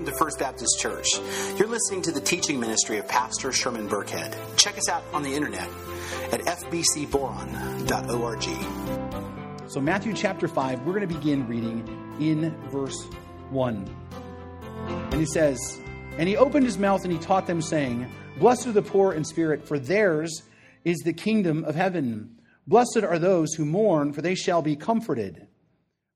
Welcome to First Baptist Church. You're listening to the teaching ministry of Pastor Sherman Burkhead. Check us out on the internet at fbcboron.org. So, Matthew chapter 5, we're going to begin reading in verse 1. And he says, And he opened his mouth and he taught them, saying, Blessed are the poor in spirit, for theirs is the kingdom of heaven. Blessed are those who mourn, for they shall be comforted.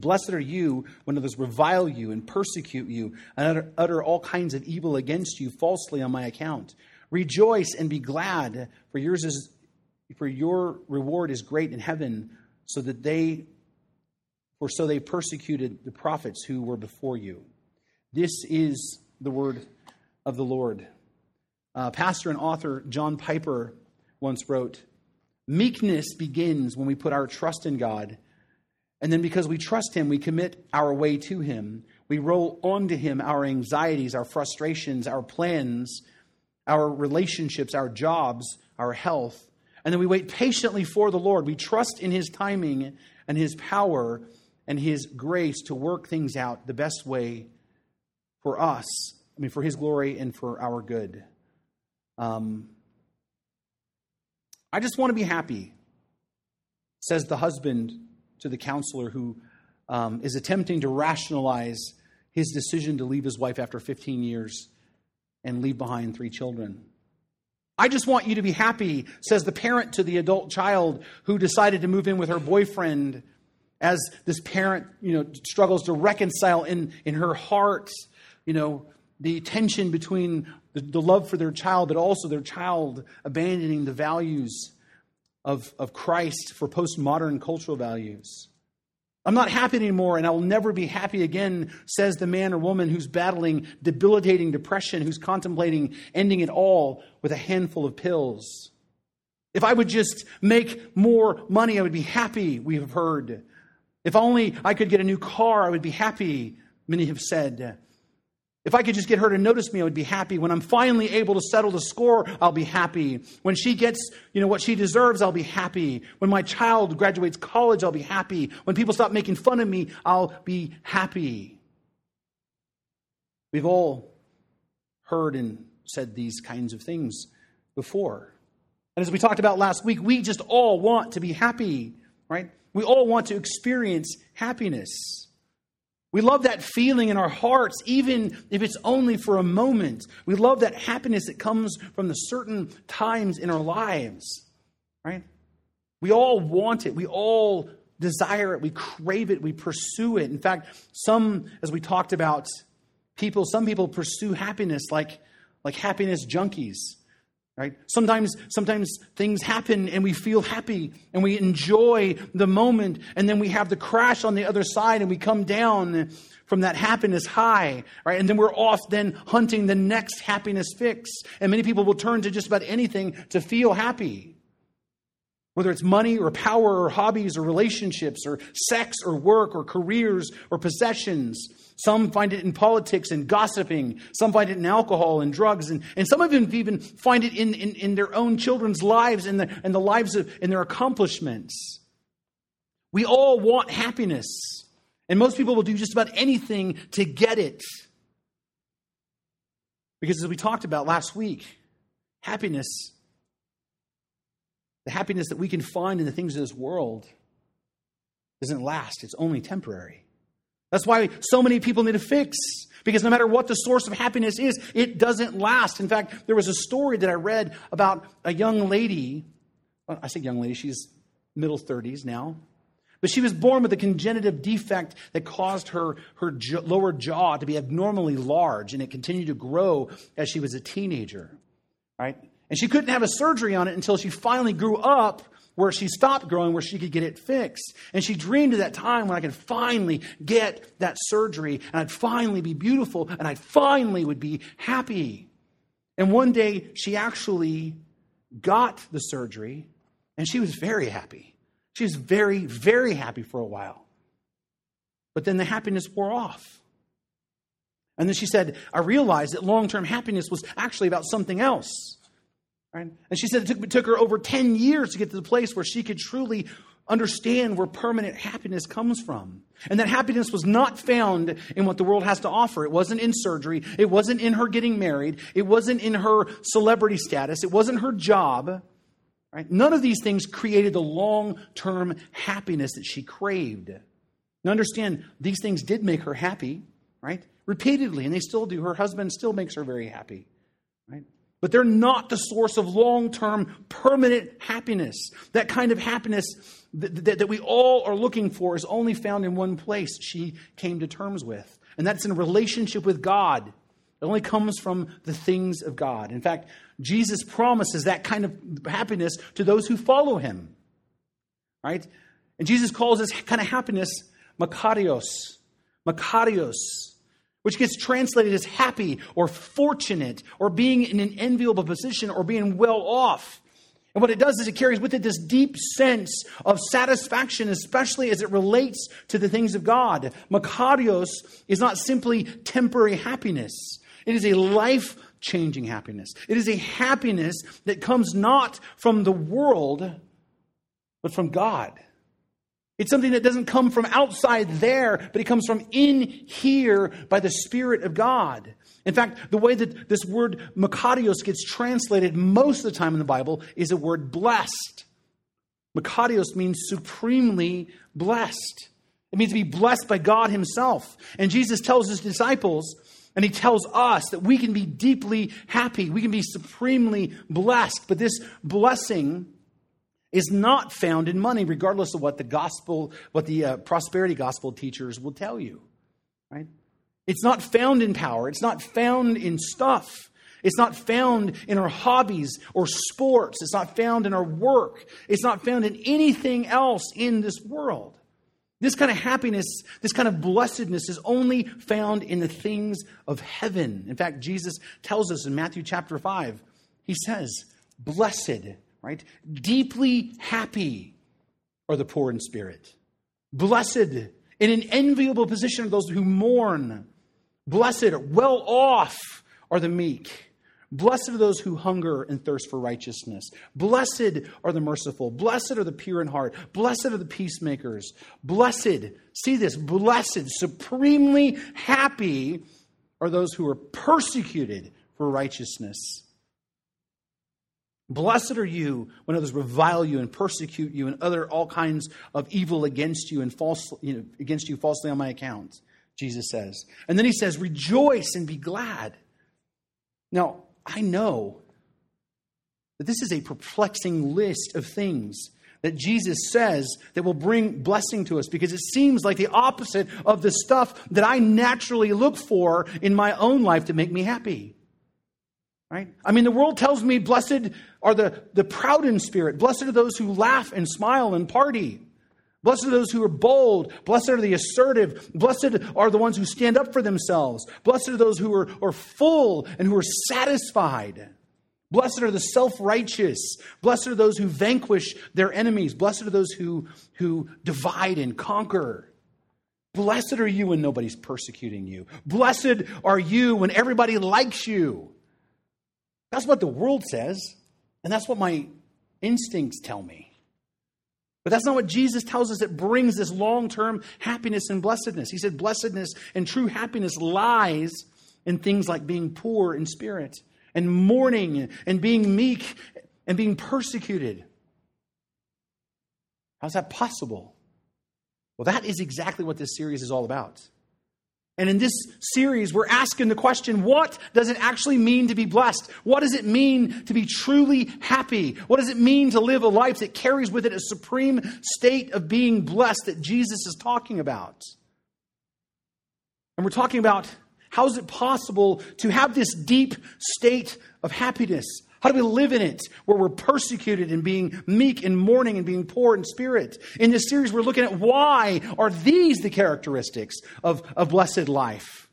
Blessed are you when others revile you and persecute you and utter, utter, all kinds of evil against you falsely on my account. Rejoice and be glad, for yours is for your reward is great in heaven, so that they for so they persecuted the prophets who were before you. This is the word of the Lord. Uh, pastor and author John Piper once wrote, Meekness begins when we put our trust in God and then because we trust Him, we commit our way to Him. We roll onto Him our anxieties, our frustrations, our plans, our relationships, our jobs, our health. And then we wait patiently for the Lord. We trust in His timing and His power and His grace to work things out the best way for us, I mean, for His glory and for our good. Um, I just want to be happy, says the husband to the counselor who um, is attempting to rationalize his decision to leave his wife after 15 years and leave behind three children. I just want you to be happy, says the parent to the adult child who decided to move in with her boyfriend as this parent, you know, struggles to reconcile in, in her heart, you know, the tension between the, the love for their child, but also their child abandoning the values of, of Christ for postmodern cultural values. I'm not happy anymore, and I will never be happy again, says the man or woman who's battling debilitating depression, who's contemplating ending it all with a handful of pills. If I would just make more money, I would be happy, we have heard. If only I could get a new car, I would be happy, many have said. If I could just get her to notice me, I would be happy. When I'm finally able to settle the score, I'll be happy. When she gets, you know, what she deserves, I'll be happy. When my child graduates college, I'll be happy. When people stop making fun of me, I'll be happy. We've all heard and said these kinds of things before. And as we talked about last week, we just all want to be happy, right? We all want to experience happiness. We love that feeling in our hearts, even if it's only for a moment. We love that happiness that comes from the certain times in our lives, right? We all want it. We all desire it. We crave it. We pursue it. In fact, some, as we talked about, people, some people pursue happiness like, like happiness junkies right? Sometimes sometimes things happen and we feel happy and we enjoy the moment and then we have the crash on the other side and we come down from that happiness high right? And then we're off then hunting the next happiness fix. And many people will turn to just about anything to feel happy. Whether it's money or power or hobbies or relationships or sex or work or careers or possessions some find it in politics and gossiping. Some find it in alcohol and drugs. And, and some of them even find it in, in, in their own children's lives and the, and the lives of in their accomplishments. We all want happiness. And most people will do just about anything to get it. Because as we talked about last week, happiness, the happiness that we can find in the things of this world, doesn't last. It's only temporary. That's why so many people need a fix. Because no matter what the source of happiness is, it doesn't last. In fact, there was a story that I read about a young lady. I say young lady, she's middle 30s now. But she was born with a congenitive defect that caused her, her lower jaw to be abnormally large, and it continued to grow as she was a teenager. Right? And she couldn't have a surgery on it until she finally grew up where she stopped growing, where she could get it fixed. And she dreamed of that time when I could finally get that surgery and I'd finally be beautiful and I finally would be happy. And one day she actually got the surgery, and she was very happy. She was very, very happy for a while. But then the happiness wore off. And then she said, I realized that long term happiness was actually about something else. Right? And she said it took, it took her over 10 years to get to the place where she could truly understand where permanent happiness comes from. And that happiness was not found in what the world has to offer. It wasn't in surgery. It wasn't in her getting married. It wasn't in her celebrity status. It wasn't her job. Right? None of these things created the long term happiness that she craved. Now, understand, these things did make her happy, right? Repeatedly, and they still do. Her husband still makes her very happy, right? But they're not the source of long term, permanent happiness. That kind of happiness that, that, that, we all are looking for is only found in one place she came to terms with, and that's in a relationship with God. It only comes from the things of God. In fact, Jesus promises that kind of happiness to those who follow him. Right? And Jesus calls this kind of happiness makarios. Makarios, which gets translated as happy or fortunate or being in an enviable position or being well off. And what it does is it carries with it this deep sense of satisfaction, especially as it relates to the things of God. Makarios is not simply temporary happiness, it is a life changing happiness. It is a happiness that comes not from the world, but from God. It's something that doesn't come from outside there, but it comes from in here by the Spirit of God. In fact, the way that this word makarios gets translated most of the time in the Bible is a word blessed. Makarios means supremely blessed. It means to be blessed by God Himself. And Jesus tells His disciples, and He tells us that we can be deeply happy, we can be supremely blessed. But this blessing is not found in money, regardless of what the gospel, what the uh, prosperity gospel teachers will tell you. Right? It's not found in power. It's not found in stuff. It's not found in our hobbies or sports. It's not found in our work. It's not found in anything else in this world. This kind of happiness, this kind of blessedness is only found in the things of heaven. In fact, Jesus tells us in Matthew chapter 5, he says, Blessed, right? Deeply happy are the poor in spirit. Blessed, in an enviable position are those who mourn. Blessed, well off are the meek. Blessed are those who hunger and thirst for righteousness. Blessed are the merciful. Blessed are the pure in heart. Blessed are the peacemakers. Blessed, see this, blessed, supremely happy are those who are persecuted for righteousness. Blessed are you when others revile you and persecute you and utter all kinds of evil against you and false, you know, against you falsely on my account. Jesus says. And then he says, Rejoice and be glad. Now, I know that this is a perplexing list of things that Jesus says that will bring blessing to us because it seems like the opposite of the stuff that I naturally look for in my own life to make me happy. Right? I mean, the world tells me blessed are the, the proud in spirit, blessed are those who laugh and smile and party. Blessed are those who are bold. Blessed are the assertive. Blessed are the ones who stand up for themselves. Blessed are those who are, are full and who are satisfied. Blessed are the self righteous. Blessed are those who vanquish their enemies. Blessed are those who, who divide and conquer. Blessed are you when nobody's persecuting you. Blessed are you when everybody likes you. That's what the world says, and that's what my instincts tell me. But that's not what Jesus tells us that brings this long term happiness and blessedness. He said blessedness and true happiness lies in things like being poor in spirit and mourning and being meek and being persecuted. How's that possible? Well, that is exactly what this series is all about. And in this series, we're asking the question what does it actually mean to be blessed? What does it mean to be truly happy? What does it mean to live a life that carries with it a supreme state of being blessed that Jesus is talking about? And we're talking about how is it possible to have this deep state of happiness? How do we live in it where we're persecuted and being meek and mourning and being poor in spirit? In this series, we're looking at why are these the characteristics of, of blessed life?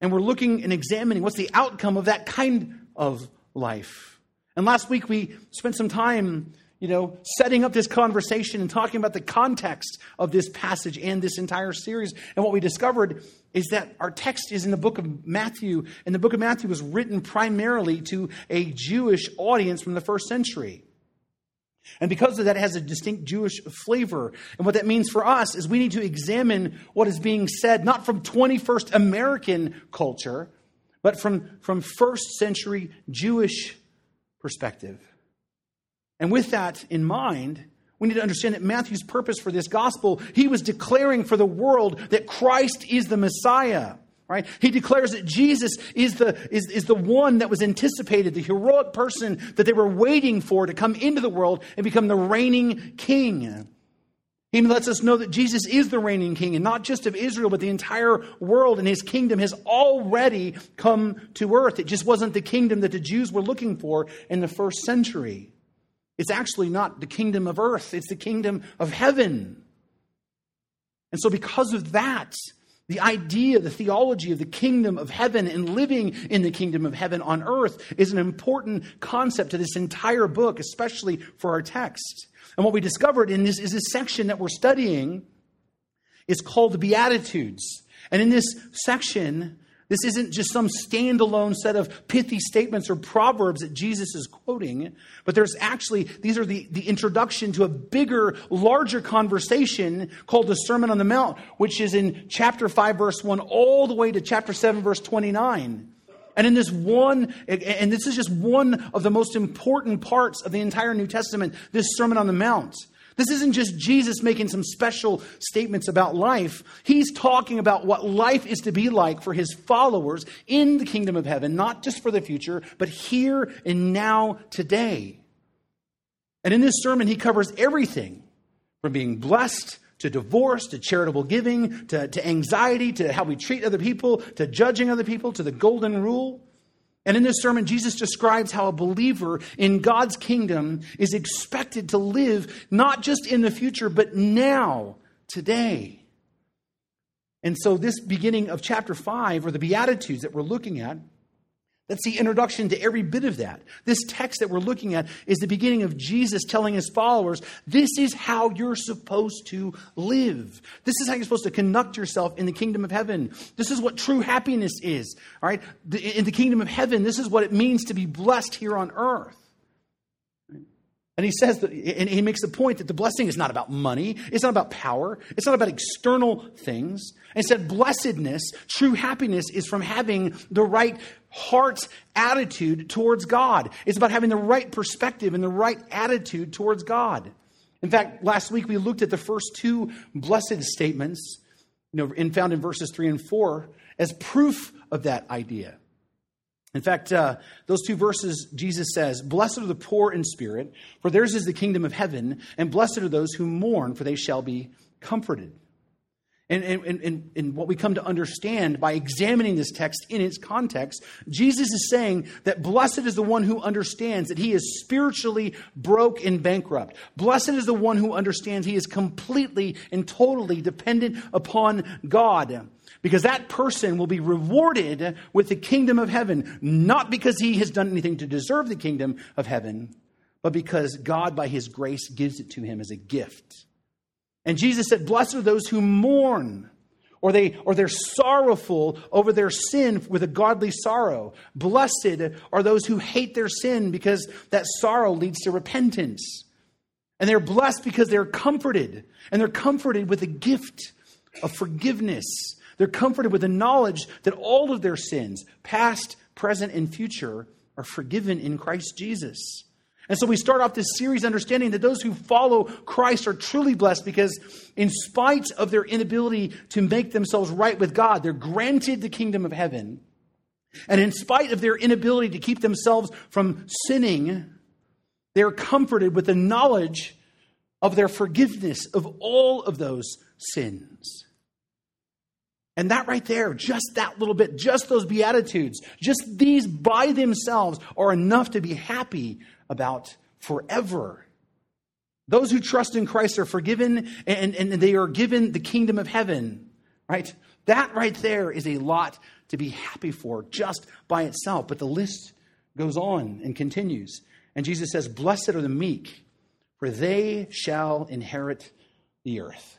And we're looking and examining what's the outcome of that kind of life. And last week we spent some time, you know, setting up this conversation and talking about the context of this passage and this entire series. And what we discovered is that our text is in the book of Matthew, and the book of Matthew was written primarily to a Jewish audience from the first century. And because of that, it has a distinct Jewish flavor. And what that means for us is we need to examine what is being said, not from 21st American culture, but from, from first century Jewish perspective. And with that in mind, we need to understand that Matthew's purpose for this gospel, he was declaring for the world that Christ is the Messiah. Right? He declares that Jesus is the, is, is the one that was anticipated, the heroic person that they were waiting for to come into the world and become the reigning king. He lets us know that Jesus is the reigning king, and not just of Israel, but the entire world, and his kingdom has already come to earth. It just wasn't the kingdom that the Jews were looking for in the first century. It's actually not the kingdom of earth, it's the kingdom of heaven. And so, because of that, the idea, the theology of the kingdom of heaven and living in the kingdom of heaven on earth is an important concept to this entire book, especially for our text. And what we discovered in this is this section that we're studying is called the Beatitudes. And in this section, this isn't just some standalone set of pithy statements or proverbs that Jesus is quoting, but there's actually, these are the, the introduction to a bigger, larger conversation called the Sermon on the Mount, which is in chapter 5, verse 1, all the way to chapter 7, verse 29. And in this one, and this is just one of the most important parts of the entire New Testament, this Sermon on the Mount. This isn't just Jesus making some special statements about life. He's talking about what life is to be like for his followers in the kingdom of heaven, not just for the future, but here and now, today. And in this sermon, he covers everything from being blessed to divorce, to charitable giving, to, to anxiety, to how we treat other people, to judging other people, to the golden rule. And in this sermon, Jesus describes how a believer in God's kingdom is expected to live not just in the future, but now, today. And so, this beginning of chapter 5, or the Beatitudes that we're looking at, that's the introduction to every bit of that. This text that we're looking at is the beginning of Jesus telling his followers, this is how you're supposed to live. This is how you're supposed to conduct yourself in the kingdom of heaven. This is what true happiness is. All right? In the kingdom of heaven, this is what it means to be blessed here on earth. And he says that, and he makes the point that the blessing is not about money, it's not about power, it's not about external things. Instead, blessedness, true happiness, is from having the right heart attitude towards God. It's about having the right perspective and the right attitude towards God. In fact, last week we looked at the first two blessed statements, you know, in, found in verses three and four, as proof of that idea. In fact, uh, those two verses, Jesus says, Blessed are the poor in spirit, for theirs is the kingdom of heaven, and blessed are those who mourn, for they shall be comforted. And, and, and, and, what we come to understand by examining this text in its context, Jesus is saying that blessed is the one who understands that he is spiritually broke and bankrupt. Blessed is the one who understands he is completely and totally dependent upon God. Because that person will be rewarded with the kingdom of heaven, not because he has done anything to deserve the kingdom of heaven, but because God, by his grace, gives it to him as a gift. And Jesus said, Blessed are those who mourn, or, they, or they're sorrowful over their sin with a godly sorrow. Blessed are those who hate their sin because that sorrow leads to repentance. And they're blessed because they're comforted, and they're comforted with a gift of forgiveness they're comforted with the knowledge that all of their sins, past, present, and future, are forgiven in Christ Jesus. And so we start off this series understanding that those who follow Christ are truly blessed because, in spite of their inability to make themselves right with God, they're granted the kingdom of heaven. And in spite of their inability to keep themselves from sinning, they're comforted with the knowledge of their forgiveness of all of those sins. And that right there, just that little bit, just those Beatitudes, just these by themselves are enough to be happy about forever. Those who trust in Christ are forgiven and, and they are given the kingdom of heaven, right? That right there is a lot to be happy for just by itself. But the list goes on and continues. And Jesus says, Blessed are the meek, for they shall inherit the earth.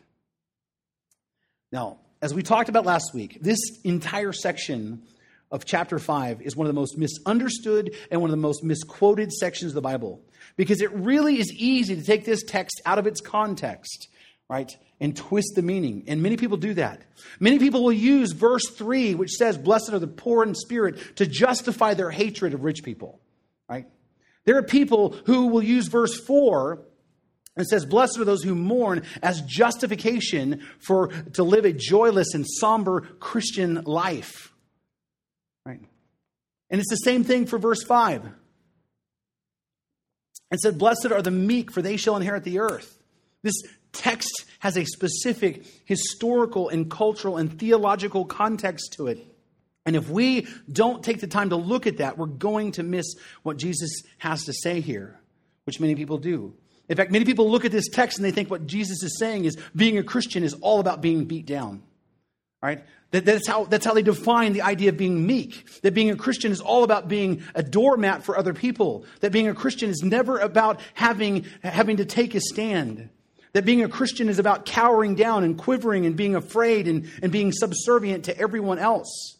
Now, as we talked about last week, this entire section of chapter 5 is one of the most misunderstood and one of the most misquoted sections of the Bible because it really is easy to take this text out of its context, right, and twist the meaning. And many people do that. Many people will use verse 3, which says, Blessed are the poor in spirit, to justify their hatred of rich people, right? There are people who will use verse 4 and says, Blessed are those who mourn as justification for to live a joyless and somber Christian life. And it's the same thing for verse 5. And said, Blessed are the meek, for they shall inherit the earth. This text has a specific historical and cultural and theological context to it. And if we don't take the time to look at that, we're going to miss what Jesus has to say here, which many people do. In fact, many people look at this text and they think what Jesus is saying is being a Christian is all about being beat down. Right? That, that's, how, that's how they define the idea of being meek. That being a Christian is all about being a doormat for other people. That being a Christian is never about having, having to take a stand. That being a Christian is about cowering down and quivering and being afraid and, and being subservient to everyone else.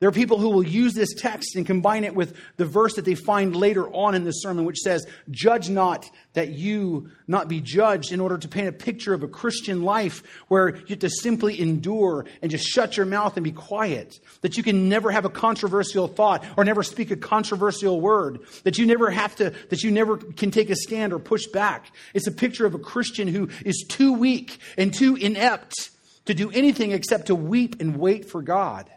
There are people who will use this text and combine it with the verse that they find later on in the sermon, which says, Judge not that you not be judged, in order to paint a picture of a Christian life where you have to simply endure and just shut your mouth and be quiet. That you can never have a controversial thought or never speak a controversial word. That you never have to, that you never can take a stand or push back. It's a picture of a Christian who is too weak and too inept to do anything except to weep and wait for God.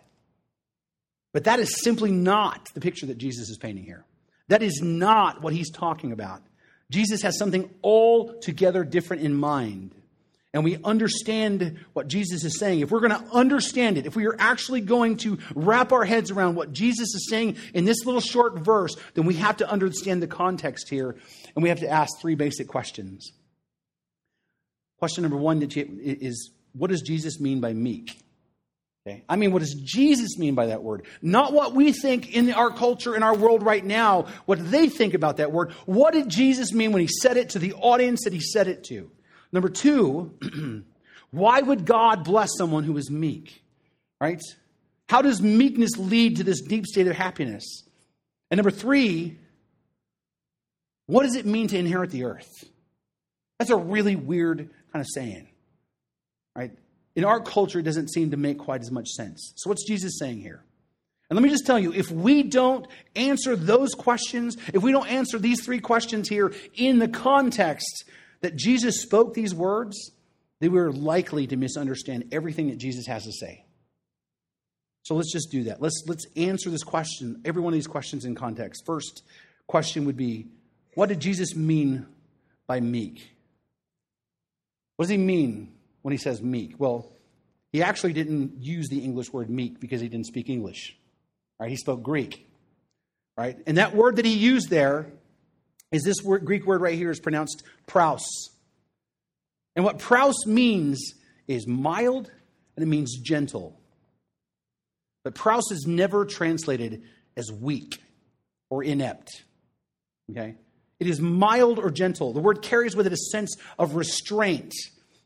But that is simply not the picture that Jesus is painting here. That is not what he's talking about. Jesus has something altogether different in mind. And we understand what Jesus is saying. If we're going to understand it, if we are actually going to wrap our heads around what Jesus is saying in this little short verse, then we have to understand the context here and we have to ask three basic questions. Question number one is what does Jesus mean by meek? Okay? I mean, what does Jesus mean by that word? Not what we think in our culture, in our world right now, what they think about that word. What did Jesus mean when he said it to the audience that he said it to? Number two, why would God bless someone who is meek? Right? How does meekness lead to this deep state of happiness? And number three, what does it mean to inherit the earth? That's a really weird kind of saying. Right? In our culture, it doesn't seem to make quite as much sense. So, what's Jesus saying here? And let me just tell you if we don't answer those questions, if we don't answer these three questions here in the context that Jesus spoke these words, then we're likely to misunderstand everything that Jesus has to say. So let's just do that. Let's, let's answer this question, every one of these questions in context. First question would be What did Jesus mean by meek? What does he mean when he says meek? Well, he actually didn't use the English word meek because he didn't speak English. Right? He spoke Greek. Right? And that word that he used there is this word, Greek word right here is pronounced praus. And what praus means is mild and it means gentle. But praus is never translated as weak or inept. Okay? It is mild or gentle. The word carries with it a sense of restraint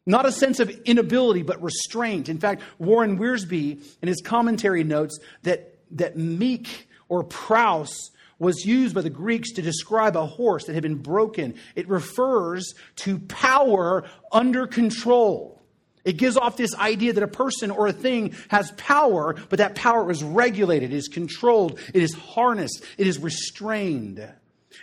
not a sense of inability, but restraint. In fact, Warren Wiersbe in his commentary notes that, that meek or praus was used by the Greeks to describe a horse that had been broken. It refers to power under control. It gives off this idea that a person or a thing has power, but that power is regulated, it is controlled, it is harnessed, it is restrained.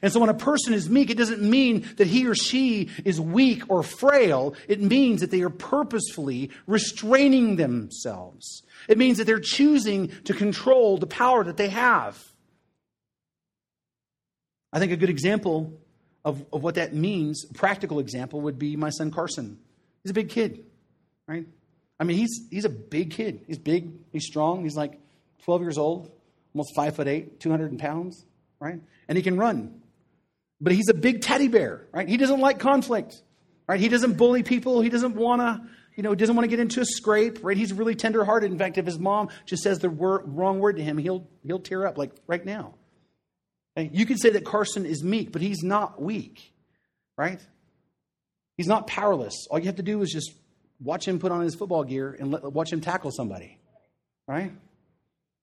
And so when a person is meek, it doesn't mean that he or she is weak or frail. It means that they are purposefully restraining themselves. It means that they're choosing to control the power that they have. I think a good example of, of what that means, a practical example, would be my son Carson. He's a big kid, right? I mean, he's, he's a big kid. He's big, he's strong, he's like 12 years old, almost five foot eight, 200 pounds, right? And he can run. But he's a big teddy bear, right? He doesn't like conflict, right? He doesn't bully people. He doesn't want to, you know, he doesn't want to get into a scrape, right? He's really tenderhearted. In fact, if his mom just says the word, wrong word to him, he'll, he'll tear up like right now. Okay? You could say that Carson is meek, but he's not weak, right? He's not powerless. All you have to do is just watch him put on his football gear and let, watch him tackle somebody, right?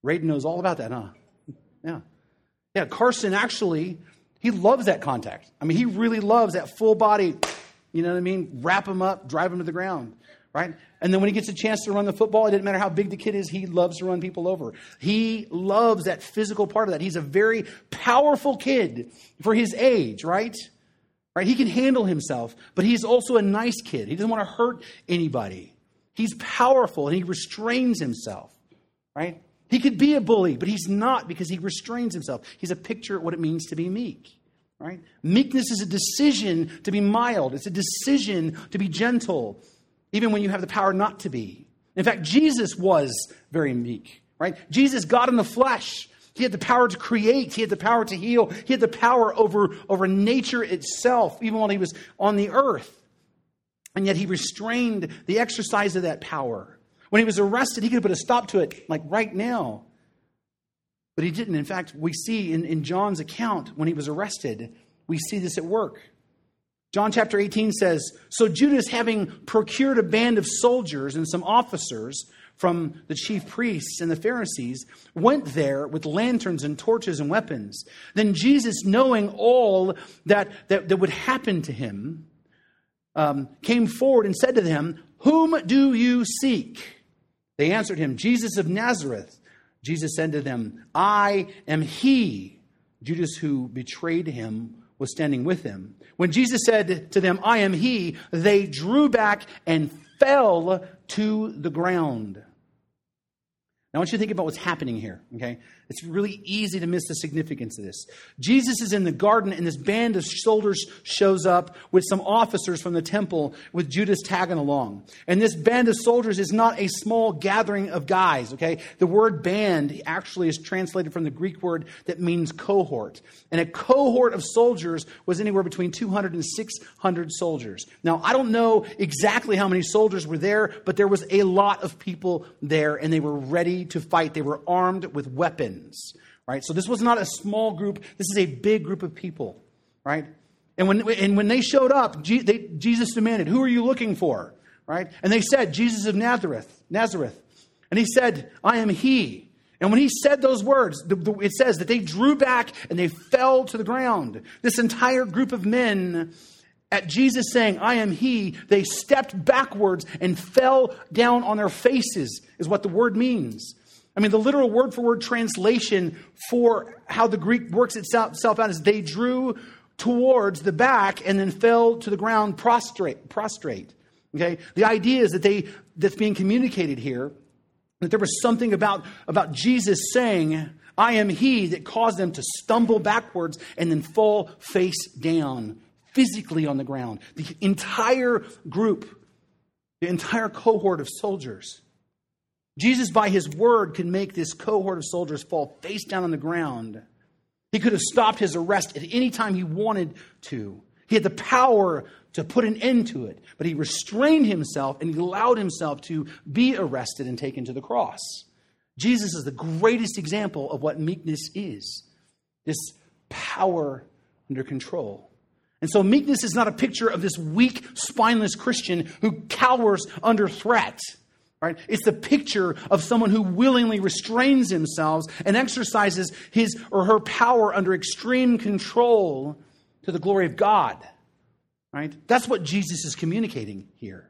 Raiden knows all about that, huh? Yeah. Yeah, Carson actually, he loves that contact. I mean, he really loves that full body, you know what I mean? Wrap him up, drive him to the ground, right? And then when he gets a chance to run the football, it doesn't matter how big the kid is, he loves to run people over. He loves that physical part of that. He's a very powerful kid for his age, right? Right? He can handle himself, but he's also a nice kid. He doesn't want to hurt anybody. He's powerful and he restrains himself, right? He could be a bully, but he's not because he restrains himself. He's a picture of what it means to be meek, right? Meekness is a decision to be mild. It's a decision to be gentle, even when you have the power not to be. In fact, Jesus was very meek, right? Jesus, God in the flesh, he had the power to create. He had the power to heal. He had the power over, over nature itself, even while he was on the earth. And yet he restrained the exercise of that power. When he was arrested, he could have put a stop to it, like right now. But he didn't. In fact, we see in, in John's account when he was arrested, we see this at work. John chapter 18 says So Judas, having procured a band of soldiers and some officers, from the chief priests and the Pharisees went there with lanterns and torches and weapons. Then Jesus, knowing all that, that, that would happen to him, um, came forward and said to them, Whom do you seek? They answered him, Jesus of Nazareth. Jesus said to them, I am he. Judas, who betrayed him, was standing with him. When Jesus said to them, I am he, they drew back and fell to the ground. Now, I want you to think about what's happening here, okay? It's really easy to miss the significance of this. Jesus is in the garden, and this band of soldiers shows up with some officers from the temple with Judas tagging along. And this band of soldiers is not a small gathering of guys, okay? The word band actually is translated from the Greek word that means cohort. And a cohort of soldiers was anywhere between 200 and 600 soldiers. Now, I don't know exactly how many soldiers were there, but there was a lot of people there, and they were ready to fight. They were armed with weapons right? So this was not a small group. This is a big group of people, right? And when, and when they showed up, they, Jesus demanded, Who are you looking for? Right? And they said, Jesus of Nazareth. Nazareth. And he said, I am he. And when he said those words, it says that they drew back and they fell to the ground. This entire group of men, at Jesus saying, I am he, they stepped backwards and fell down on their faces, is what the word means. I mean, the literal word for word translation for how the Greek works itself out is they drew towards the back and then fell to the ground prostrate. prostrate. Okay? The idea is that they that's being communicated here that there was something about, about Jesus saying, I am he that caused them to stumble backwards and then fall face down physically on the ground. The entire group, the entire cohort of soldiers Jesus, by his word, could make this cohort of soldiers fall face down on the ground. He could have stopped his arrest at any time he wanted to. He had the power to put an end to it, but he restrained himself and he allowed himself to be arrested and taken to the cross. Jesus is the greatest example of what meekness is this power under control. And so, meekness is not a picture of this weak, spineless Christian who cowers under threat. Right? It's the picture of someone who willingly restrains themselves and exercises his or her power under extreme control to the glory of God. Right? That's what Jesus is communicating here.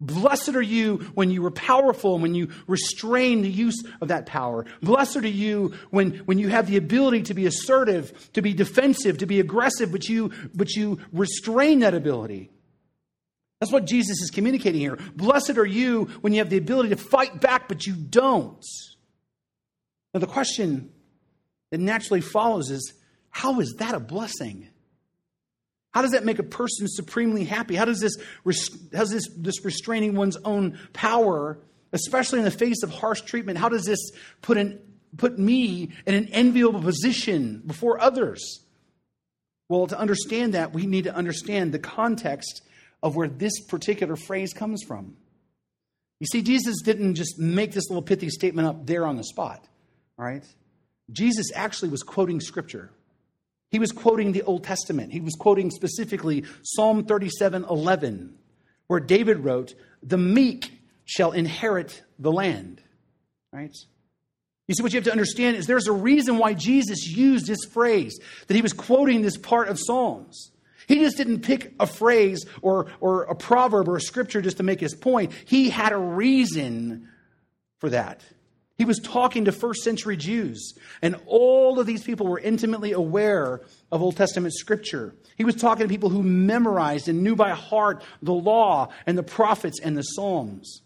Blessed are you when you were powerful and when you restrain the use of that power. Blessed are you when, when you have the ability to be assertive, to be defensive, to be aggressive, but you, but you restrain that ability. That's what Jesus is communicating here. Blessed are you when you have the ability to fight back, but you don't. Now, the question that naturally follows is how is that a blessing? How does that make a person supremely happy? How does this, how does this, this restraining one's own power, especially in the face of harsh treatment, how does this put, an, put me in an enviable position before others? Well, to understand that, we need to understand the context of where this particular phrase comes from. You see, Jesus didn't just make this little pithy statement up there on the spot, right? Jesus actually was quoting scripture. he was quoting the Old Testament. He was quoting specifically Psalm 37 11, where David wrote, The meek shall inherit the land. Right? You see, what you have to understand is there's a reason why Jesus used this phrase, that he was quoting this part of Psalms. He just didn't pick a phrase or, or a proverb or a scripture just to make his point. He had a reason for that. He was talking to first century Jews, and all of these people were intimately aware of Old Testament scripture. He was talking to people who memorized and knew by heart the law and the prophets and the Psalms.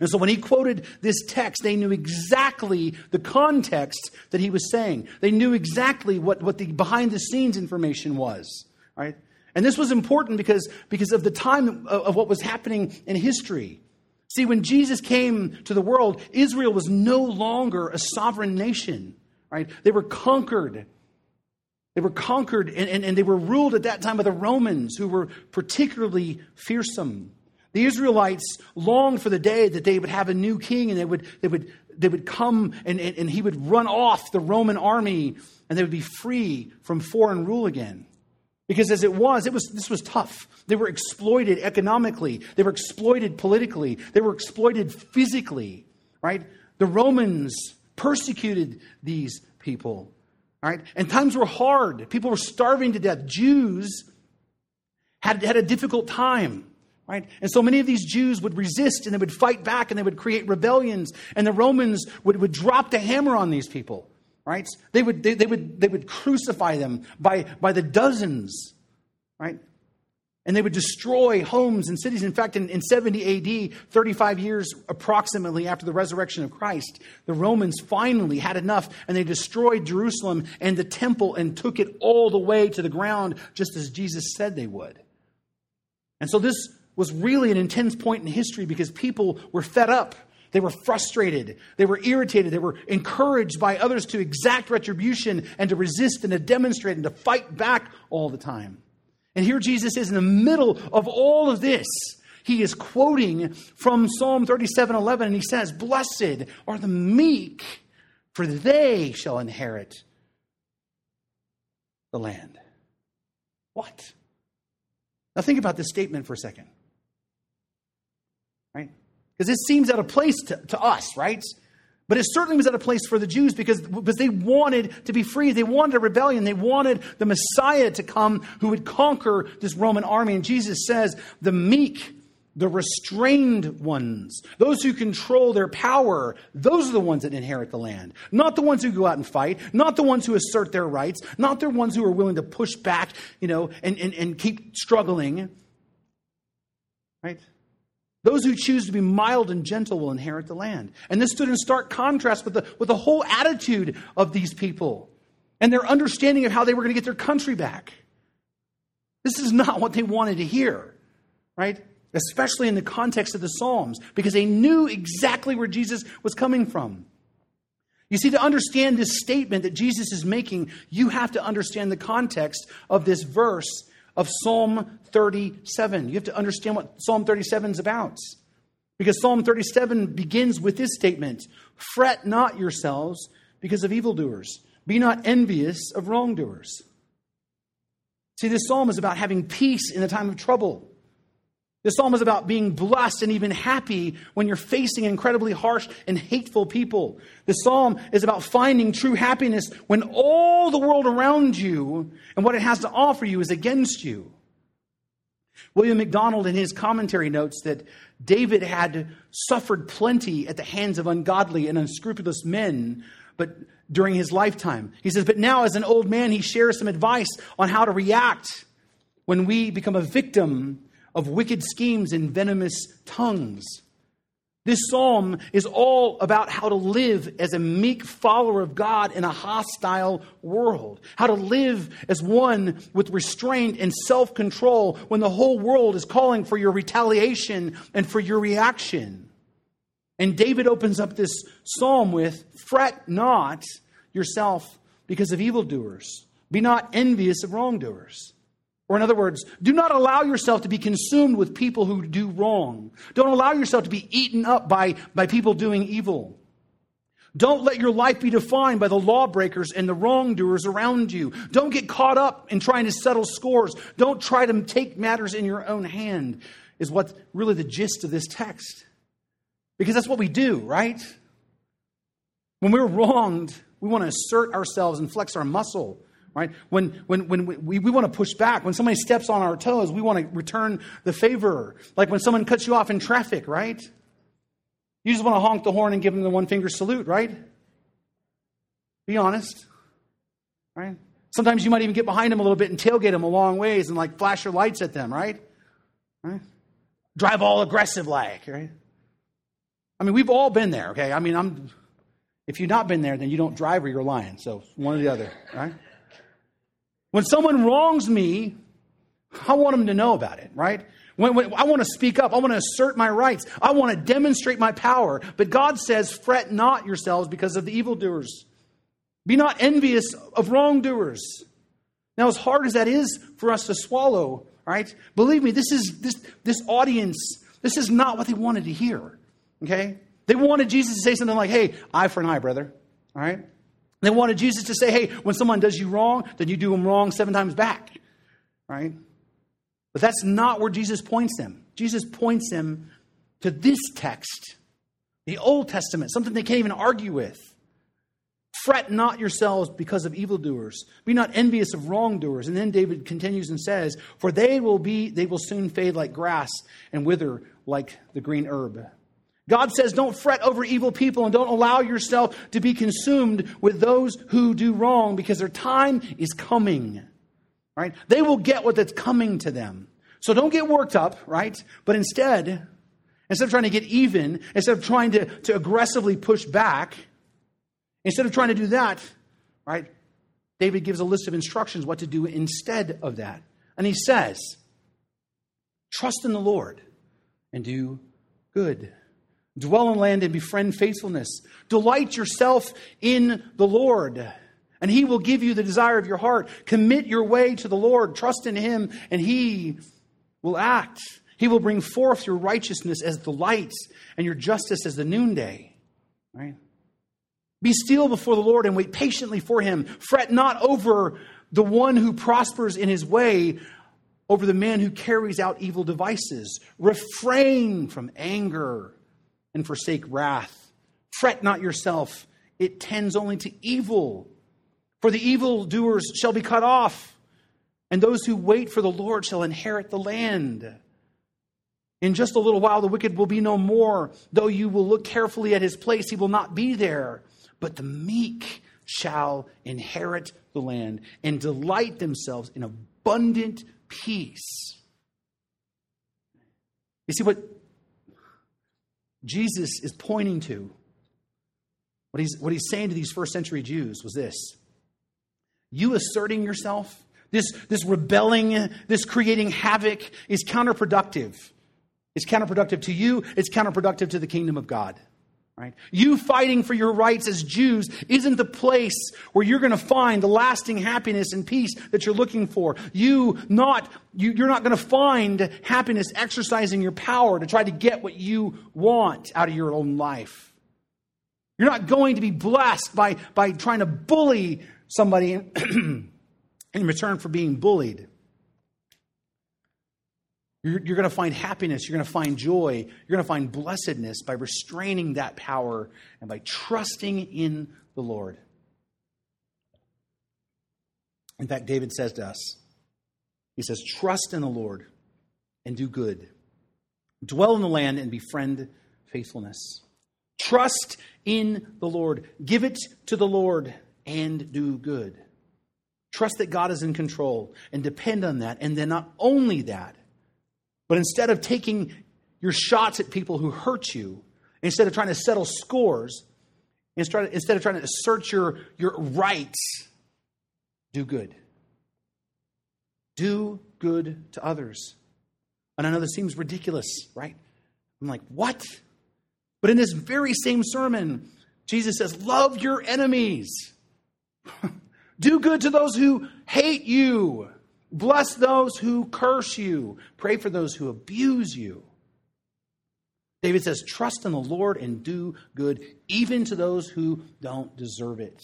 And so when he quoted this text, they knew exactly the context that he was saying. They knew exactly what, what the behind the scenes information was. Right? And this was important because, because of the time of, of what was happening in history. See, when Jesus came to the world, Israel was no longer a sovereign nation, right? They were conquered. They were conquered and, and, and, they were ruled at that time by the Romans, who were particularly fearsome. The Israelites longed for the day that they would have a new king and they would, they would, they would come and, and, and he would run off the Roman army and they would be free from foreign rule again. Because as it was, it was this was tough. They were exploited economically, they were exploited politically, they were exploited physically, right? The Romans persecuted these people, right? And times were hard. People were starving to death. Jews had, had a difficult time. Right? And so many of these Jews would resist and they would fight back and they would create rebellions, and the Romans would, would drop the hammer on these people right? They would, they, they, would, they would crucify them by, by the dozens, right? And they would destroy homes and cities. In fact, in, in 70 AD, 35 years approximately after the resurrection of Christ, the Romans finally had enough and they destroyed Jerusalem and the temple and took it all the way to the ground, just as Jesus said they would. And so this was really an intense point in history because people were fed up they were frustrated. They were irritated. They were encouraged by others to exact retribution and to resist and to demonstrate and to fight back all the time. And here Jesus is in the middle of all of this. He is quoting from Psalm 37 11, and he says, Blessed are the meek, for they shall inherit the land. What? Now think about this statement for a second. Right? Because this seems out of place to, to us, right? But it certainly was out of place for the Jews because, because they wanted to be free. They wanted a rebellion. They wanted the Messiah to come who would conquer this Roman army. And Jesus says, the meek, the restrained ones, those who control their power, those are the ones that inherit the land. Not the ones who go out and fight, not the ones who assert their rights, not the ones who are willing to push back, you know, and, and, and keep struggling. Right? Those who choose to be mild and gentle will inherit the land. And this stood in stark contrast with the, with the whole attitude of these people and their understanding of how they were going to get their country back. This is not what they wanted to hear, right? Especially in the context of the Psalms, because they knew exactly where Jesus was coming from. You see, to understand this statement that Jesus is making, you have to understand the context of this verse of Psalm 37. You have to understand what Psalm 37 is about. Because Psalm 37 begins with this statement Fret not yourselves because of evildoers, be not envious of wrongdoers. See, this psalm is about having peace in the time of trouble. This psalm is about being blessed and even happy when you're facing incredibly harsh and hateful people. The psalm is about finding true happiness when all the world around you and what it has to offer you is against you. William MacDonald, in his commentary, notes that David had suffered plenty at the hands of ungodly and unscrupulous men, but during his lifetime. He says, but now as an old man, he shares some advice on how to react when we become a victim of wicked schemes and venomous tongues. This psalm is all about how to live as a meek follower of God in a hostile world. How to live as one with restraint and self control when the whole world is calling for your retaliation and for your reaction. And David opens up this psalm with Fret not yourself because of evildoers, be not envious of wrongdoers. Or, in other words, do not allow yourself to be consumed with people who do wrong. Don't allow yourself to be eaten up by, by people doing evil. Don't let your life be defined by the lawbreakers and the wrongdoers around you. Don't get caught up in trying to settle scores. Don't try to take matters in your own hand, is what really the gist of this text. Because that's what we do, right? When we're wronged, we want to assert ourselves and flex our muscle, right? When, when, when we, we, we want to push back. When somebody steps on our toes, we want to return the favor. Like when someone cuts you off in traffic, right? You just want to honk the horn and give them the one finger salute, right? Be honest, right? Sometimes you might even get behind them a little bit and tailgate them a long ways and like flash your lights at them, right? Right? Drive all aggressive like, right? I mean, we've all been there, okay? I mean, I'm if you've not been there, then you don't drive or you're lying. So one or the other, right? When someone wrongs me, I want them to know about it, right? When, when, I want to speak up. I want to assert my rights. I want to demonstrate my power. But God says, fret not yourselves because of the evildoers. Be not envious of wrongdoers. Now, as hard as that is for us to swallow, right? Believe me, this is this this audience, this is not what they wanted to hear. Okay? They wanted Jesus to say something like, hey, eye for an eye, brother. All right? They wanted Jesus to say, hey, when someone does you wrong, then you do them wrong seven times back. Right? But that's not where Jesus points them. Jesus points them to this text, the Old Testament, something they can't even argue with. Fret not yourselves because of evildoers. Be not envious of wrongdoers. And then David continues and says, For they will be they will soon fade like grass and wither like the green herb. God says, don't fret over evil people and don't allow yourself to be consumed with those who do wrong because their time is coming. Right? They will get what that's coming to them. So don't get worked up, right? But instead, instead of trying to get even, instead of trying to, to aggressively push back, instead of trying to do that, right? David gives a list of instructions what to do instead of that. And he says, trust in the Lord and do good. Dwell in land and befriend faithfulness. Delight yourself in the Lord, and He will give you the desire of your heart. Commit your way to the Lord. Trust in Him, and He will act. He will bring forth your righteousness as the light and your justice as the noonday. Right? Be still before the Lord and wait patiently for Him. Fret not over the one who prospers in his way, over the man who carries out evil devices. Refrain from anger and forsake wrath. Fret not yourself, it tends only to evil. For the evildoers shall be cut off, and those who wait for the Lord shall inherit the land. In just a little while, the wicked will be no more. Though you will look carefully at his place, he will not be there. But the meek shall inherit the land and delight themselves in abundant peace. You see what Jesus is pointing to, what he's, what he's saying to these first century Jews was this You asserting yourself, this, this rebelling, this creating havoc is counterproductive. It's counterproductive to you, it's counterproductive to the kingdom of God. Right? You fighting for your rights as Jews isn't the place where you're going to find the lasting happiness and peace that you're looking for. You not you, you're not going to find happiness exercising your power to try to get what you want out of your own life. You're not going to be blessed by, by trying to bully somebody in, in return for being bullied. You're, you're going to find happiness. You're going to find joy. You're going to find blessedness by restraining that power and by trusting in the Lord. In fact, David says to us, he says, Trust in the Lord and do good. Dwell in the land and befriend faithfulness. Trust in the Lord. Give it to the Lord and do good. Trust that God is in control and depend on that. And then not only that, but instead of taking your shots at people who hurt you, instead of trying to settle scores, instead of trying to assert your, your rights, do good. Do good to others. And I know this seems ridiculous, right? I'm like, what? But in this very same sermon, Jesus says, Love your enemies. Do good to those who hate you. Bless those who curse you. Pray for those who abuse you. David says, Trust in the Lord and do good, even to those who don't deserve it.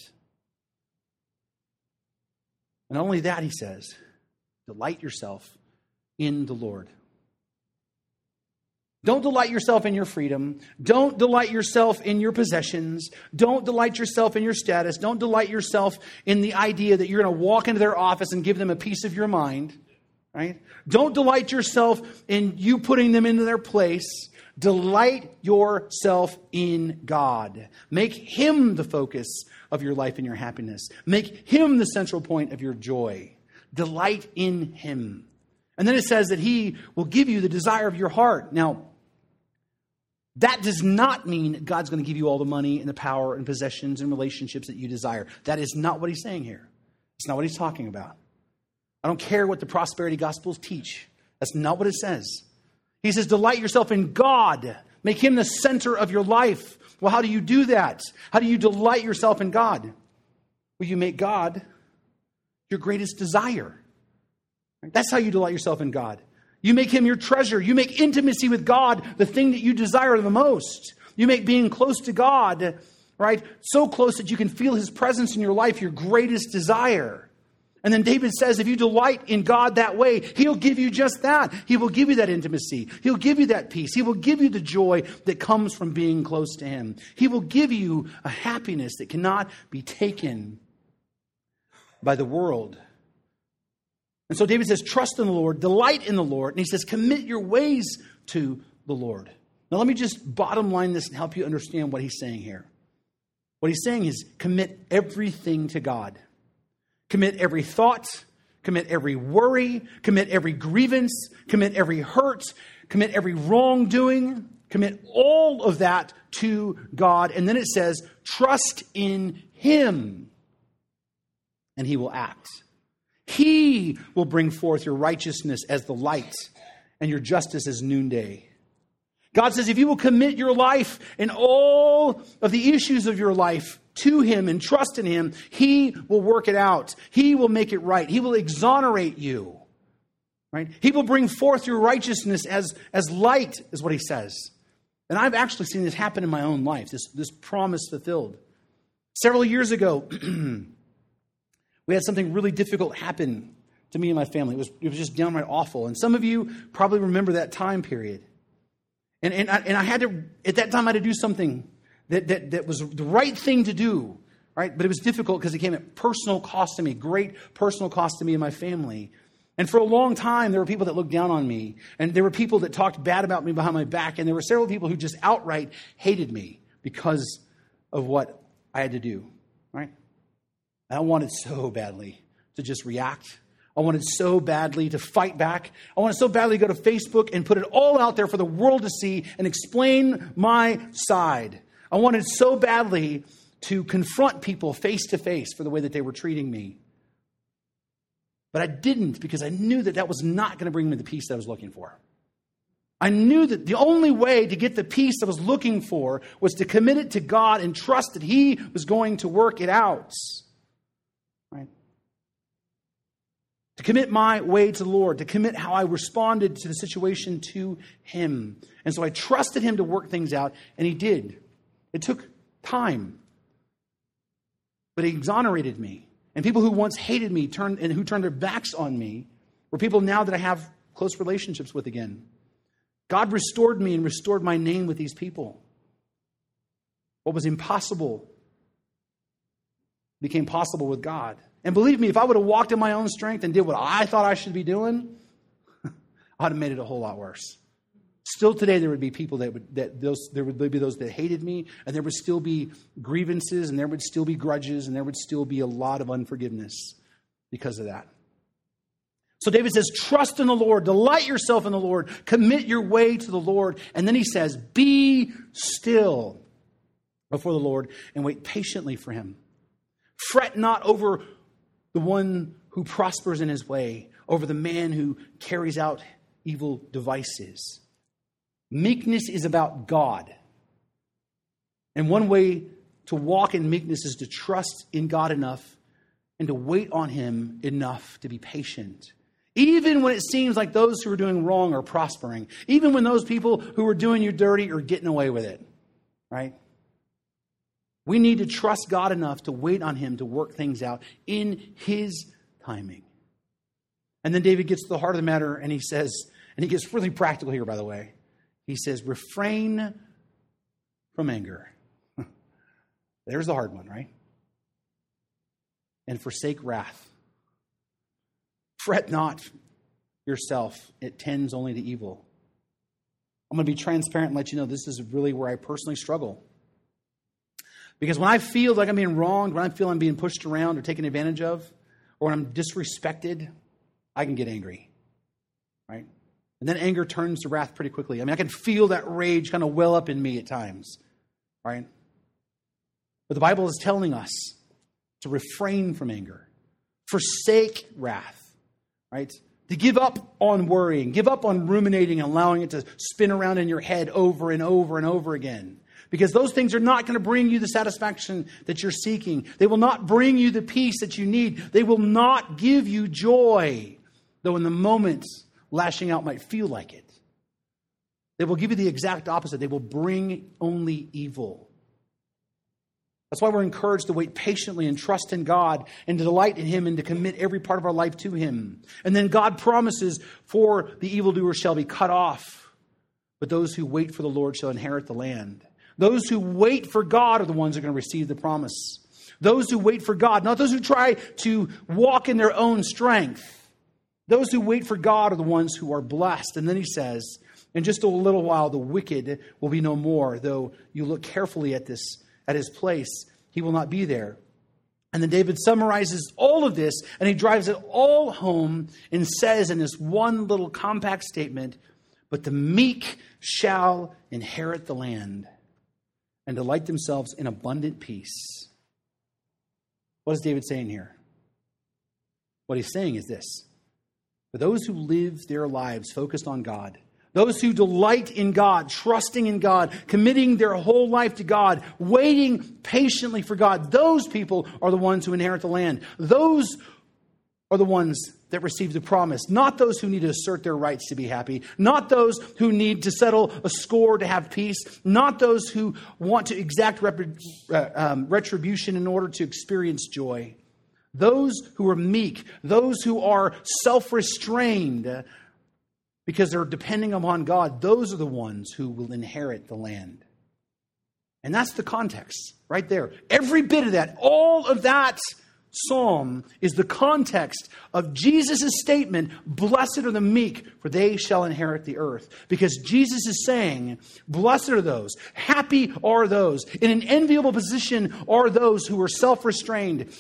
And only that, he says, Delight yourself in the Lord. Don't delight yourself in your freedom. Don't delight yourself in your possessions. Don't delight yourself in your status. Don't delight yourself in the idea that you're going to walk into their office and give them a piece of your mind, right? Don't delight yourself in you putting them into their place. Delight yourself in God. Make Him the focus of your life and your happiness. Make Him the central point of your joy. Delight in Him. And then it says that He will give you the desire of your heart. Now, that does not mean God's going to give you all the money and the power and possessions and relationships that you desire. That is not what He's saying here. It's not what He's talking about. I don't care what the prosperity gospels teach. That's not what it says. He says, Delight yourself in God. Make him the center of your life. Well, how do you do that? How do you delight yourself in God? Well, you make God your greatest desire. That's how you delight yourself in God. You make him your treasure. You make intimacy with God the thing that you desire the most. You make being close to God, right, so close that you can feel his presence in your life your greatest desire. And then David says, if you delight in God that way, He'll give you just that. He will give you that intimacy. He'll give you that peace. He will give you the joy that comes from being close to Him. He will give you a happiness that cannot be taken by the world. And so David says, trust in the Lord, delight in the Lord. And he says, commit your ways to the Lord. Now, let me just bottom line this and help you understand what he's saying here. What he's saying is commit everything to God. Commit every thought, commit every worry, commit every grievance, commit every hurt, commit every wrongdoing, commit all of that to God. And then it says, trust in Him, and He will act. He will bring forth your righteousness as the light and your justice as noonday. God says, if you will commit your life and all of the issues of your life to Him and trust in Him, He will work it out. He will make it right. He will exonerate you. Right? He will bring forth your righteousness as, as light, is what He says. And I've actually seen this happen in my own life, this, this promise fulfilled. Several years ago, we had something really difficult happen to me and my family. It was, it was just downright awful. And some of you probably remember that time period. And, and, I, and I had to, at that time, I had to do something that, that, that was the right thing to do, right? But it was difficult because it came at personal cost to me, great personal cost to me and my family. And for a long time, there were people that looked down on me. And there were people that talked bad about me behind my back. And there were several people who just outright hated me because of what I had to do? I wanted so badly to just react. I wanted so badly to fight back. I wanted so badly to go to Facebook and put it all out there for the world to see and explain my side. I wanted so badly to confront people face to face for the way that they were treating me. But I didn't because I knew that that was not going to bring me the peace that I was looking for. I knew that the only way to get the peace I was looking for was to commit it to God and trust that He was going to work it out. Right? To commit my way to the Lord, to commit how I responded to the situation to Him. And so I trusted Him to work things out, and He did. It took time. But he exonerated me. And people who once hated me turned and who turned their backs on me were people now that I have close relationships with again. God restored me and restored my name with these people. What was impossible became possible with God. And believe me, if I would have walked in my own strength and did what I thought I should be doing, I'd have made it a whole lot worse. Still today, there would be people that would, that those, there would be those that hated me, and there would still be grievances, and there would still be grudges, and there would still be a lot of unforgiveness because of that. So David says, Trust in the Lord, delight yourself in the Lord, commit your way to the Lord. And then he says, Be still before the Lord and wait patiently for him. Fret not over the one who prospers in his way, over the man who carries out evil devices. Meekness is about God. And one way to walk in meekness is to trust in God enough and to wait on Him enough to be patient. Even when it seems like those who are doing wrong are prospering. Even when those people who are doing you dirty are getting away with it. Right? We need to trust God enough to wait on Him to work things out in His timing. And then David gets to the heart of the matter and he says, and he gets really practical here, by the way. He says, refrain from anger. There's the hard one, right? And forsake wrath. Fret not yourself, it tends only to evil. I'm going to be transparent and let you know this is really where I personally struggle. Because when I feel like I'm being wronged, when I feel I'm being pushed around or taken advantage of, or when I'm disrespected, I can get angry. Right? And then anger turns to wrath pretty quickly. I mean, I can feel that rage kind of well up in me at times. Right? But the Bible is telling us to refrain from anger, forsake wrath, right? To give up on worrying, give up on ruminating and allowing it to spin around in your head over and over and over again. Because those things are not going to bring you the satisfaction that you're seeking. They will not bring you the peace that you need. They will not give you joy, though in the moment lashing out might feel like it. They will give you the exact opposite. They will bring only evil. That's why we're encouraged to wait patiently and trust in God and to delight in Him and to commit every part of our life to Him. And then God promises, for the evildoer shall be cut off, but those who wait for the Lord shall inherit the land. Those who wait for God are the ones who are going to receive the promise. Those who wait for God, not those who try to walk in their own strength. Those who wait for God are the ones who are blessed. And then he says, in just a little while, the wicked will be no more, though you look carefully at this at his place, he will not be there. And then David summarizes all of this and he drives it all home and says in this one little compact statement, But the meek shall inherit the land and delight themselves in abundant peace. What is David saying here? What he's saying is this For those who live their lives focused on God, those who delight in God, trusting in God, committing their whole life to God, waiting patiently for God, those people are the ones who inherit the land. Those are the ones that receive the promise, not those who need to assert their rights to be happy, not those who need to settle a score to have peace, not those who want to exact uh, um, retribution in order to experience joy. Those who are meek, those who are self restrained, because they're depending upon God, those are the ones who will inherit the land. And that's the context right there. Every bit of that, all of that psalm is the context of Jesus' statement, Blessed are the meek, for they shall inherit the earth. Because Jesus is saying, Blessed are those, happy are those, in an enviable position are those who are self restrained,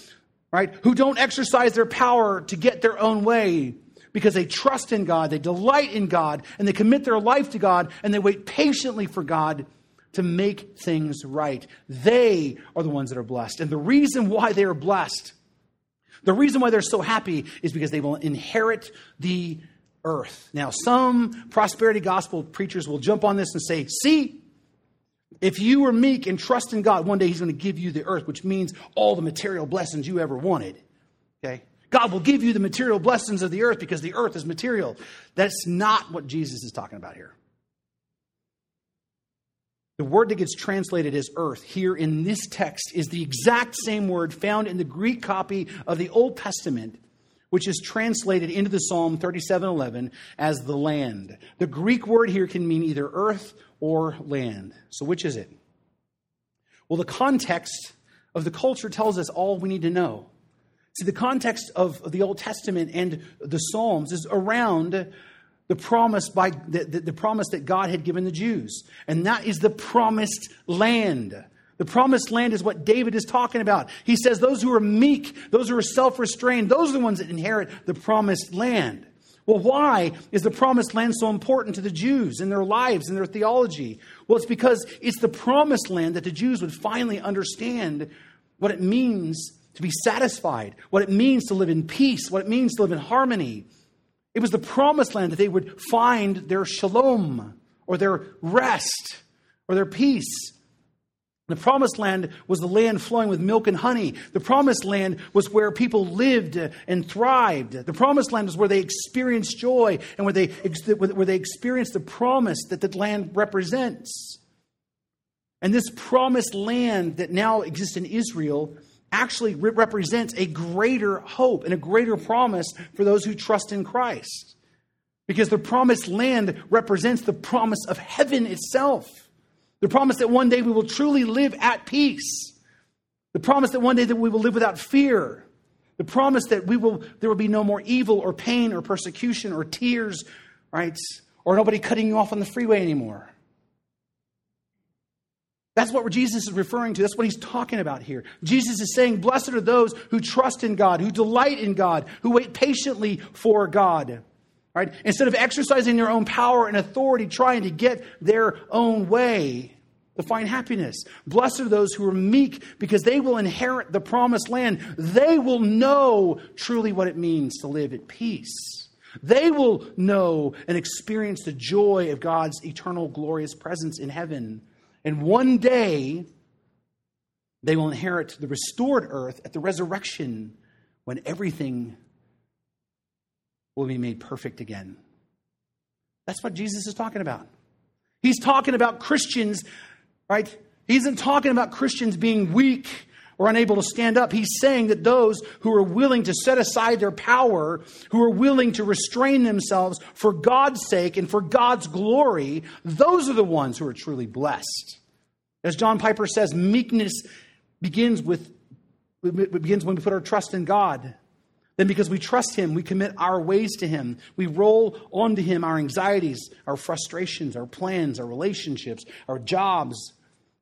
right? Who don't exercise their power to get their own way because they trust in God, they delight in God, and they commit their life to God, and they wait patiently for God to make things right. They are the ones that are blessed. And the reason why they are blessed, the reason why they're so happy, is because they will inherit the earth. Now, some prosperity gospel preachers will jump on this and say, see, if you are meek and trust in God, one day He's going to give you the earth, which means all the material blessings you ever wanted. Okay? God will give you the material blessings of the earth because the earth is material. That's not what Jesus is talking about here. The word that gets translated as earth here in this text is the exact same word found in the Greek copy of the Old Testament, which is translated into the Psalm 37:11 as the land. The Greek word here can mean either earth or land. So which is it? Well, the context of the culture tells us all we need to know. See, the context of the Old Testament and the Psalms is around the promise by the, the, the, promise that God had given the Jews, and that is the promised land. The promised land is what David is talking about. He says those who are meek, those who are self-restrained, those are the ones that inherit the promised land. Well, why is the promised land so important to the Jews in their lives and their theology? Well, it's because it's the promised land that the Jews would finally understand what it means to be satisfied, what it means to live in peace, what it means to live in harmony. It was the promised land that they would find their shalom or their rest or their peace. The promised land was the land flowing with milk and honey. The promised land was where people lived and thrived. The promised land was where they experienced joy and where they, where they experienced the promise that the land represents. And this promised land that now exists in Israel actually represents a greater hope and a greater promise for those who trust in Christ. Because the promised land represents the promise of heaven itself. The promise that one day we will truly live at peace. The promise that one day that we will live without fear. The promise that we will there will be no more evil or pain or persecution or tears, right? Or nobody cutting you off on the freeway anymore. That's what Jesus is referring to. That's what he's talking about here. Jesus is saying, Blessed are those who trust in God, who delight in God, who wait patiently for God. Right? Instead of exercising their own power and authority, trying to get their own way to find happiness. Blessed are those who are meek because they will inherit the promised land. They will know truly what it means to live at peace. They will know and experience the joy of God's eternal, glorious presence in heaven. And one day, they will inherit the restored earth at the resurrection when everything will be made perfect again. That's what Jesus is talking about. He's talking about Christians, right? He isn't talking about Christians being weak or unable to stand up. He's saying that those who are willing to set aside their power, who are willing to restrain themselves for God's sake and for God's glory, those are the ones who are truly blessed. As John Piper says, meekness begins with begins when we put our trust in God. Then, because we trust Him, we commit our ways to Him. We roll onto Him our anxieties, our frustrations, our plans, our relationships, our jobs,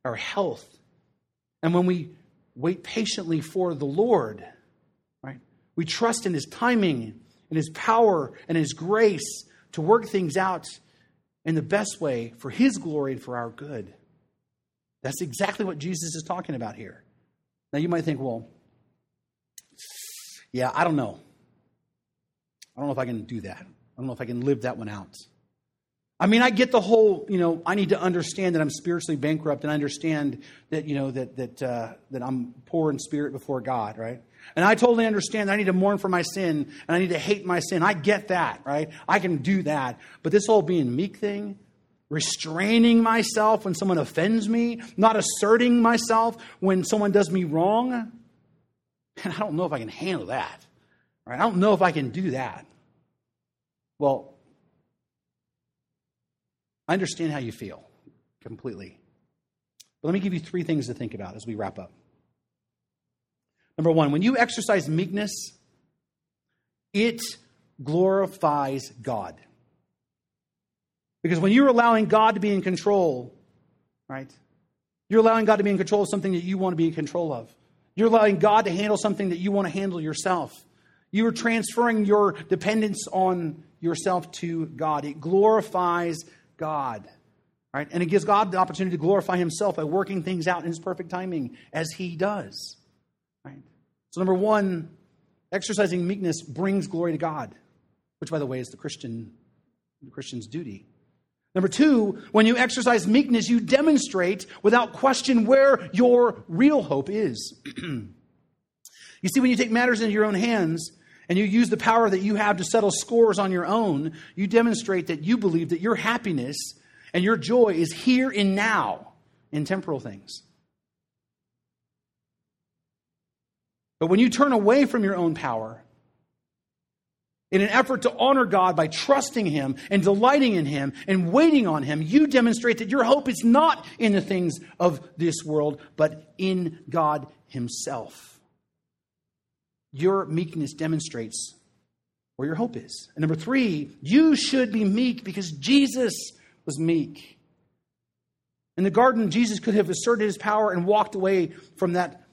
our health. And when we wait patiently for the Lord, right, we trust in His timing, in His power, and His grace to work things out in the best way for His glory and for our good. That's exactly what Jesus is talking about here. Now, you might think, well, yeah, I don't know. I don't know if I can do that. I don't know if I can live that one out. I mean, I get the whole, you know, I need to understand that I'm spiritually bankrupt and I understand that, you know, that, that, uh, that I'm poor in spirit before God, right? And I totally understand that I need to mourn for my sin and I need to hate my sin. I get that, right? I can do that. But this whole being meek thing, restraining myself when someone offends me, not asserting myself when someone does me wrong, and I don't know if I can handle that. Right? I don't know if I can do that. Well, I understand how you feel completely. But let me give you three things to think about as we wrap up. Number one, when you exercise meekness, it glorifies God. Because when you're allowing God to be in control, right, you're allowing God to be in control of something that you want to be in control of. You're allowing God to handle something that you want to handle yourself. You are transferring your dependence on yourself to God. It glorifies God. Right? And it gives God the opportunity to glorify himself by working things out in his perfect timing as he does. Right? So number one, exercising meekness brings glory to God, which by the way is the Christian the Christian's duty. Number two, when you exercise meekness, you demonstrate without question where your real hope is. you see, when you take matters into your own hands and you use the power that you have to settle scores on your own, you demonstrate that you believe that your happiness and your joy is here and now in temporal things. But when you turn away from your own power in an effort to honor God by trusting Him and delighting in Him and waiting on Him, you demonstrate that your hope is not in the things of this world, but in God Himself. Your meekness demonstrates where your hope is. And number three, you should be meek because Jesus was meek. In the garden, Jesus could have asserted his power and walked away from that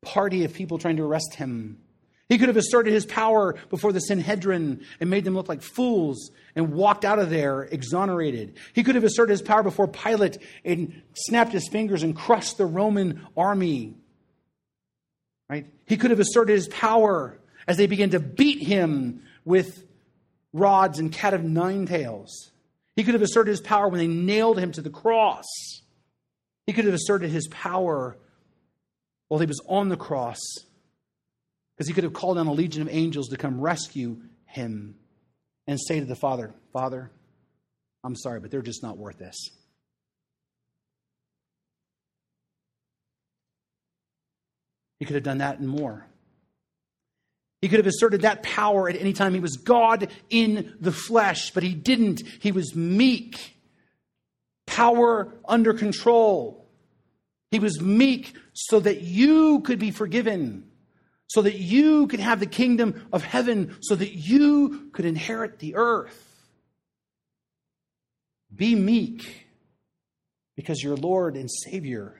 party of people trying to arrest him. He could have asserted his power before the Sanhedrin and made them look like fools and walked out of there exonerated. He could have asserted his power before Pilate and snapped his fingers and crushed the Roman army. He could have asserted his power as they began to beat him with rods and cat of nine tails. He could have asserted his power when they nailed him to the cross. He could have asserted his power while he was on the cross because he could have called down a legion of angels to come rescue him and say to the Father, Father, I'm sorry, but they're just not worth this. He could have done that and more. He could have asserted that power at any time. He was God in the flesh, but he didn't. He was meek, power under control. He was meek so that you could be forgiven, so that you could have the kingdom of heaven, so that you could inherit the earth. Be meek because your Lord and Savior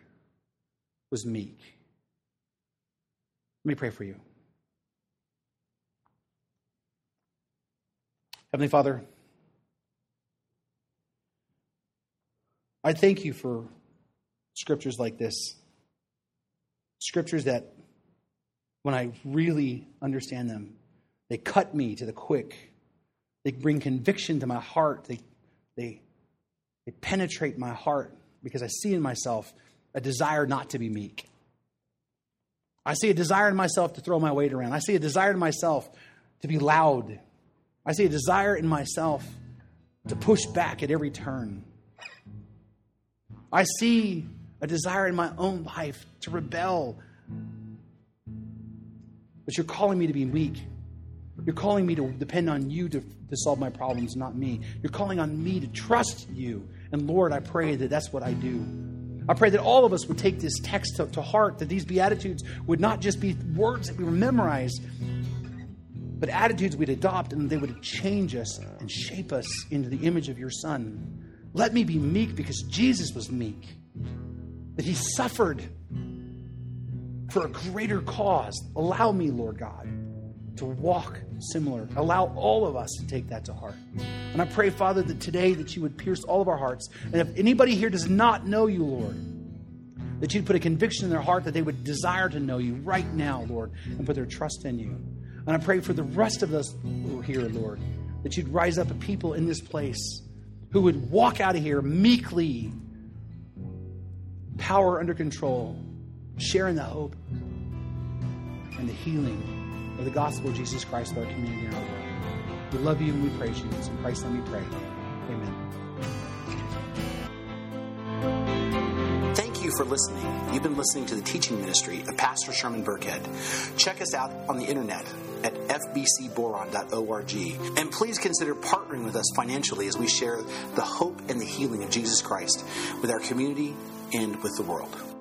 was meek. Let me pray for you. Heavenly Father, I thank you for scriptures like this. Scriptures that, when I really understand them, they cut me to the quick. They bring conviction to my heart. They, they, they penetrate my heart because I see in myself a desire not to be meek. I see a desire in myself to throw my weight around. I see a desire in myself to be loud. I see a desire in myself to push back at every turn. I see a desire in my own life to rebel. But you're calling me to be weak. You're calling me to depend on you to, to solve my problems, not me. You're calling on me to trust you. And Lord, I pray that that's what I do. I pray that all of us would take this text to, to heart, that these Beatitudes would not just be words that we memorize, but attitudes we'd adopt and they would change us and shape us into the image of your Son. Let me be meek because Jesus was meek, that he suffered for a greater cause. Allow me, Lord God, to walk similar. Allow all of us to take that to heart. And I pray, Father, that today that you would pierce all of our hearts. And if anybody here does not know you, Lord, that you'd put a conviction in their heart that they would desire to know you right now, Lord, and put their trust in you. And I pray for the rest of us who are here, Lord, that you'd rise up a people in this place who would walk out of here meekly, power under control, sharing the hope and the healing of the gospel of Jesus Christ with our community and our world. We love you and we praise you. It's in Christ's name we pray. Amen. Thank you for listening. You've been listening to the teaching ministry of Pastor Sherman Burkhead. Check us out on the internet at fbcboron.org. And please consider partnering with us financially as we share the hope and the healing of Jesus Christ with our community and with the world.